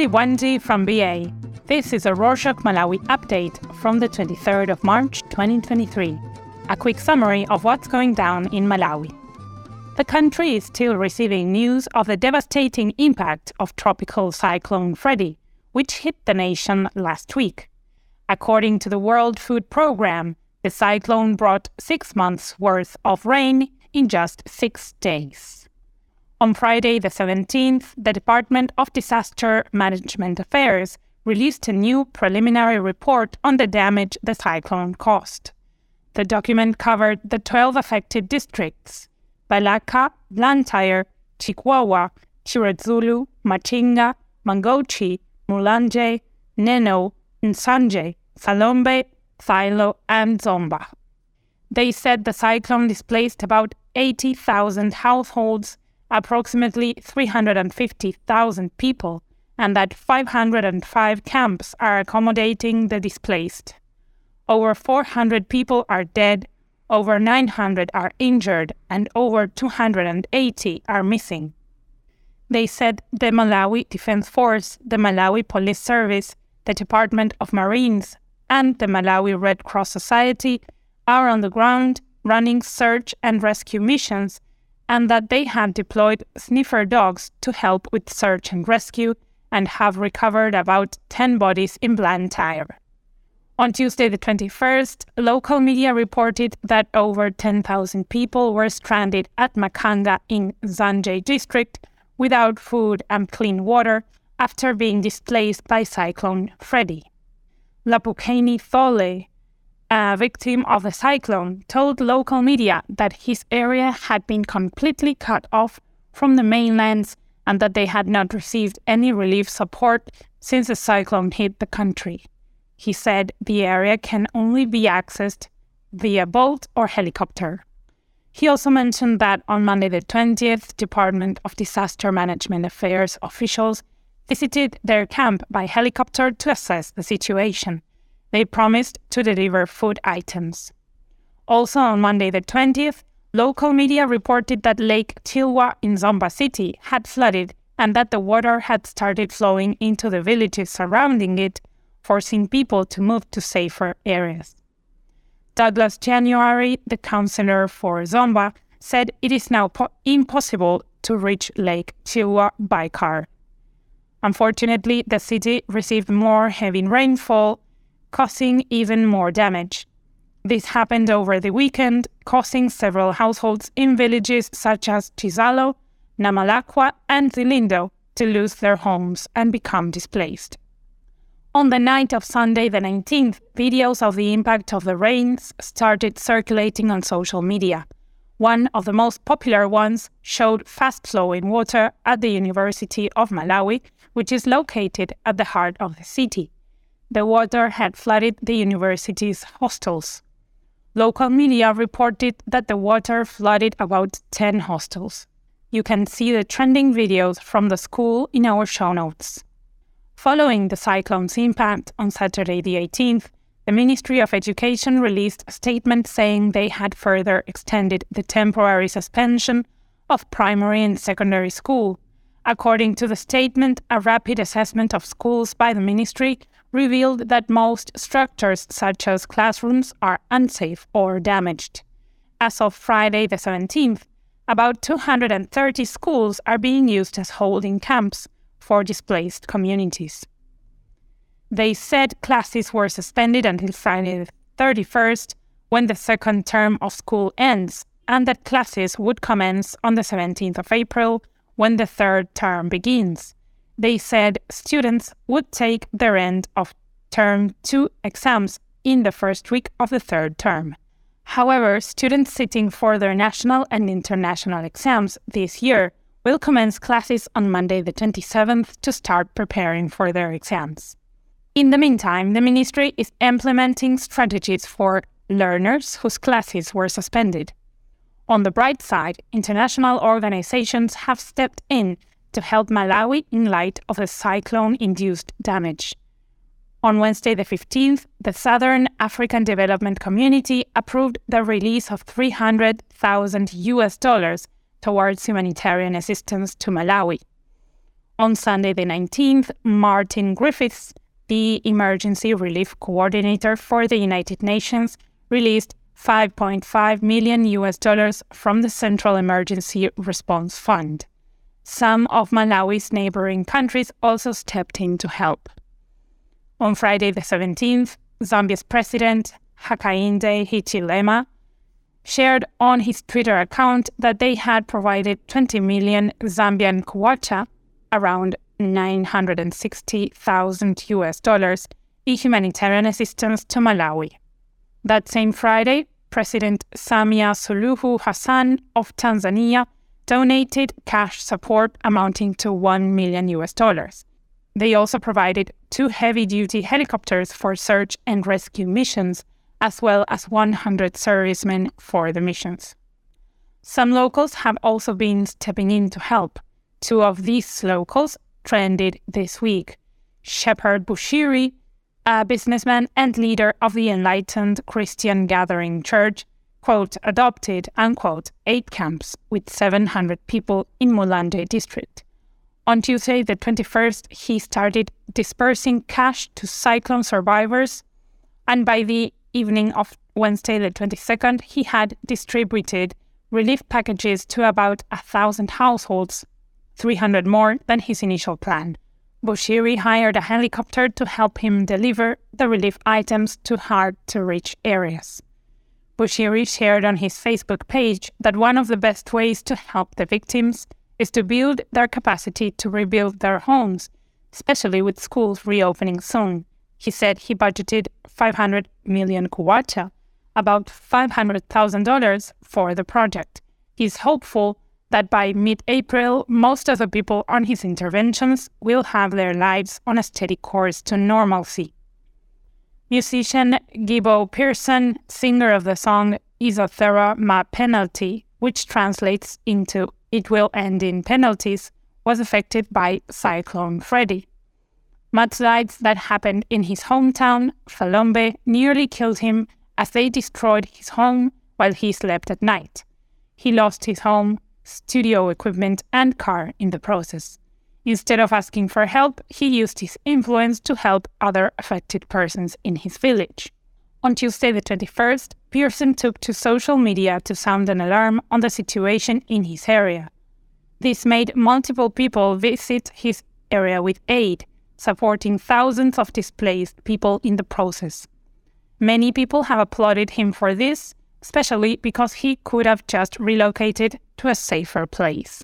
Julie Wendy from BA. This is a Rorshok Malawi update from the 23rd of March 2023. A quick summary of what's going down in Malawi. The country is still receiving news of the devastating impact of tropical cyclone Freddy, which hit the nation last week. According to the World Food Programme, the cyclone brought six months' worth of rain in just six days. On Friday, the 17th, the Department of Disaster Management Affairs released a new preliminary report on the damage the cyclone caused. The document covered the 12 affected districts Balaka, Blantyre, Chikwawa, Chiradzulu, Machinga, Mangochi, Mulanje, Neno, Nsanje, Phalombe, Thyolo, and Zomba. They said the cyclone displaced about 80,000 households approximately 350,000 people, and that 505 camps are accommodating the displaced. Over 400 people are dead, over 900 are injured, and over 280 are missing. They said the Malawi Defense Force, the Malawi Police Service, the Department of Marines, and the Malawi Red Cross Society are on the ground running search and rescue missions and that they had deployed sniffer dogs to help with search and rescue and have recovered about 10 bodies in Blantyre. On Tuesday, the 21st, local media reported that over 10,000 people were stranded at Makanga in Nsanje district without food and clean water after being displaced by Cyclone Freddy. Lapukeni Thole, a victim of the cyclone, told local media that his area had been completely cut off from the mainland and that they had not received any relief support since the cyclone hit the country. He said the area can only be accessed via boat or helicopter. He also mentioned that on Monday the 20th, Department of Disaster Management Affairs officials visited their camp by helicopter to assess the situation. They promised to deliver food items. Also on Monday the 20th, local media reported that Lake Chilwa in Zomba City had flooded and that the water had started flowing into the villages surrounding it, forcing people to move to safer areas. Douglas January, the councillor for Zomba, said it is now po- impossible to reach Lake Chilwa by car. Unfortunately, the city received more heavy rainfall causing even more damage. This happened over the weekend, causing several households in villages such as Chizalo, Namalakwa, and Zilindo to lose their homes and become displaced. On the night of Sunday, the 19th, videos of the impact of the rains started circulating on social media. One of the most popular ones showed fast flowing water at the University of Malawi, which is located at the heart of the city the water had flooded the university's hostels. Local media reported that the water flooded about 10 hostels. You can see the trending videos from the school in our show notes. Following the cyclone's impact on Saturday the 18th, the Ministry of Education released a statement saying they had further extended the temporary suspension of primary and secondary school. According to the statement, a rapid assessment of schools by the ministry revealed that most structures, such as classrooms, are unsafe or damaged. As of Friday the 17th, about 230 schools are being used as holding camps for displaced communities. They said classes were suspended until Friday the 31st, when the second term of school ends, and that classes would commence on the 17th of April, when the third term begins they said students would take their end of term two exams in the first week of the third term. However, students sitting for their national and international exams this year will commence classes on Monday, the 27th, to start preparing for their exams. In the meantime, the ministry is implementing strategies for learners whose classes were suspended. On the bright side, international organizations have stepped in to help Malawi in light of the cyclone induced damage. On Wednesday, the 15th, the Southern African Development Community approved the release of 300,000 US dollars towards humanitarian assistance to Malawi. On Sunday, the 19th, Martin Griffiths, the emergency relief coordinator for the United Nations, released 5.5 million US dollars from the Central Emergency Response Fund. Some of Malawi's neighboring countries also stepped in to help. On Friday, the 17th, Zambia's president, Hakainde Hichilema, shared on his Twitter account that they had provided 20 million Zambian kwacha around 960,000 US dollars in humanitarian assistance to Malawi. That same Friday, President Samia Suluhu Hassan of Tanzania donated cash support amounting to 1 million US dollars. They also provided two heavy duty helicopters for search and rescue missions, as well as 100 servicemen for the missions. Some locals have also been stepping in to help. Two of these locals trended this week. Shepherd Bushiri, a businessman and leader of the Enlightened Christian Gathering Church, quote, adopted, unquote, eight camps with 700 people in Mulanje district. On Tuesday, the 21st, he started dispersing cash to cyclone survivors, and by the evening of Wednesday, the 22nd, he had distributed relief packages to about a thousand households 300 more than his initial plan. Bushiri hired a helicopter to help him deliver the relief items to hard to reach areas. Bushiri shared on his Facebook page that one of the best ways to help the victims is to build their capacity to rebuild their homes, especially with schools reopening soon. He said he budgeted 500 million kwacha, about $500,000 for the project. He's hopeful that by mid April, most of the people on his interventions will have their lives on a steady course to normalcy. Musician Gibbo Pearson, singer of the song Izothera Ma Penalty, which translates into It Will End in Penalties, was affected by Cyclone Freddy. Mudslides that happened in his hometown, Phalombe, nearly killed him as they destroyed his home while he slept at night. He lost his home, studio equipment, and car in the process. Instead of asking for help, he used his influence to help other affected persons in his village. On Tuesday, the 21st, Pearson took to social media to sound an alarm on the situation in his area. This made multiple people visit his area with aid, supporting thousands of displaced people in the process. Many people have applauded him for this, especially because he could have just relocated to a safer place.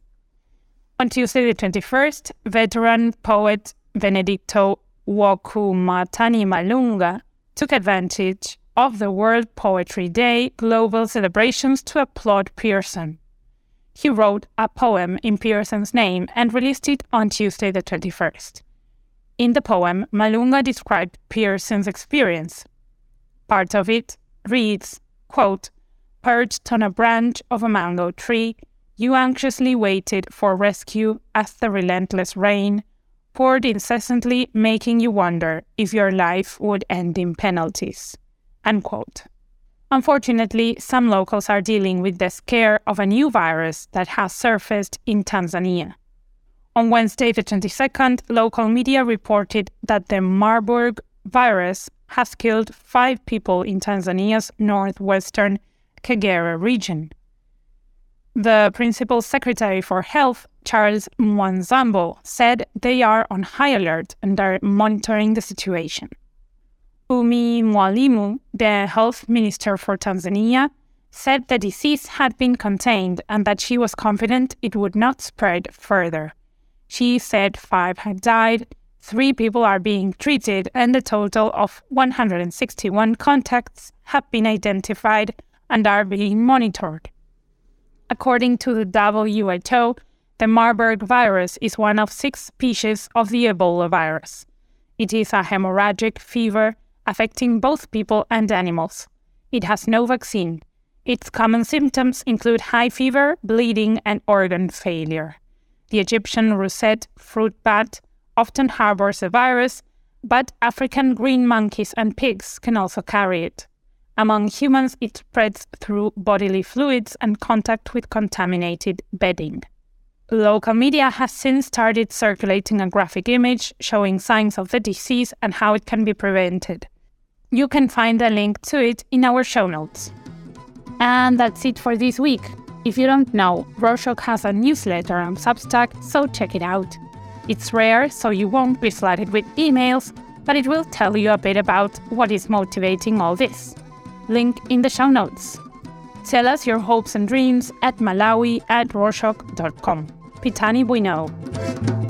On Tuesday, the 21st, veteran poet Benedicto Okomaatani Malunga took advantage of the World Poetry Day global celebrations to applaud Pearson. He wrote a poem in Pearson's name and released it on Tuesday, the 21st. In the poem, Malunga described Pearson's experience. Part of it reads quote, Perched on a branch of a mango tree, you anxiously waited for rescue as the relentless rain poured incessantly, making you wonder if your life would end in penalties. Unquote. Unfortunately, some locals are dealing with the scare of a new virus that has surfaced in Tanzania. On Wednesday, the 22nd, local media reported that the Marburg virus has killed five people in Tanzania's northwestern Kagera region. The Principal Secretary for Health, Charles Mwansambo, said they are on high alert and are monitoring the situation. Ummy Mwalimu, the health minister for Tanzania, said the disease had been contained and that she was confident it would not spread further. She said five had died, three people are being treated, and a total of 161 contacts have been identified and are being monitored. According to the WHO, the Marburg virus is one of six species of the Ebola virus. It is a hemorrhagic fever affecting both people and animals. It has no vaccine. Its common symptoms include high fever, bleeding, and organ failure. The Egyptian rousette fruit bat often harbors the virus, but African green monkeys and pigs can also carry it. Among humans, it spreads through bodily fluids and contact with contaminated bedding. Local media has since started circulating a graphic image showing signs of the disease and how it can be prevented. You can find a link to it in our show notes. And that's it for this week. If you don't know, Rorshok has a newsletter on Substack, so check it out. It's rare, so you won't be flooded with emails, but it will tell you a bit about what is motivating all this. Link in the show notes. Tell us your hopes and dreams at malawi at rorshok.com. Pitani Bueno.